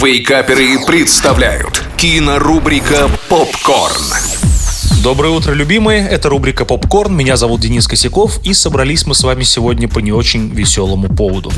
Вейкаперы представляют кинорубрика «Попкорн». Доброе утро, любимые. Это рубрика «Попкорн». Меня зовут Денис Косяков, и собрались мы с вами сегодня по не очень веселому поводу.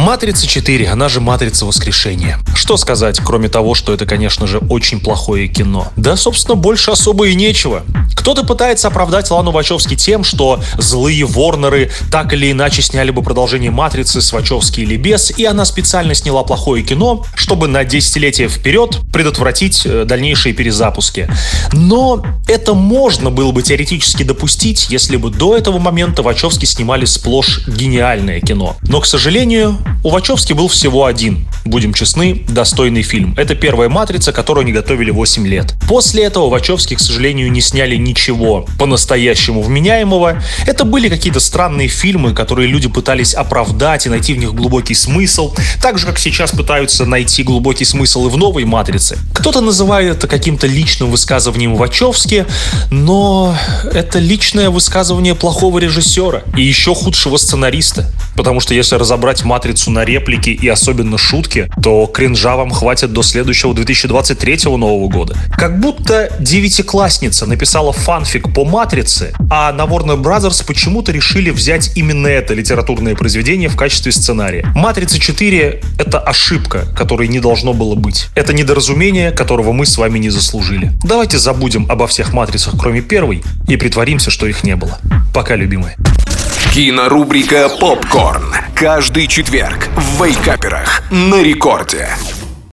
«Матрица 4», она же «Матрица воскрешения». Что сказать, кроме того, что это, конечно же, очень плохое кино? Да, собственно, больше особо и нечего. Кто-то пытается оправдать Лану Вачовски тем, что злые Ворнеры так или иначе сняли бы продолжение «Матрицы» с Вачовски или без, и она специально сняла плохое кино, чтобы на десятилетия вперед предотвратить э, дальнейшие перезапуски. Но это можно было бы теоретически допустить, если бы до этого момента Вачовски снимали сплошь гениальное кино. Но, к сожалению, у Вачовски был всего один, будем честны, достойный фильм. Это первая «Матрица», которую они готовили 8 лет. После этого Вачовски, к сожалению, не сняли ничего по-настоящему вменяемого. Это были какие-то странные фильмы, которые люди пытались оправдать и найти в них глубокий смысл, так же, как сейчас пытаются найти глубокий смысл и в новой «Матрице». Кто-то называет это каким-то личным высказыванием Вачовски, но это личное высказывание плохого режиссера и еще худшего сценариста. Потому что если разобрать «Матрицу» на реплики и особенно шутки, то кринжа вам хватит до следующего 2023 Нового года. Как будто девятиклассница написала фанфик по «Матрице», а на Warner Brothers почему-то решили взять именно это литературное произведение в качестве сценария. «Матрица 4» — это ошибка, которой не должно было быть. Это недоразумение, которого мы с вами не заслужили. Давайте забудем обо всех «Матрицах», кроме первой, и притворимся, что их не было. Пока, любимые. Кинорубрика «Попкорн». Каждый четверг в Вейкаперах на рекорде.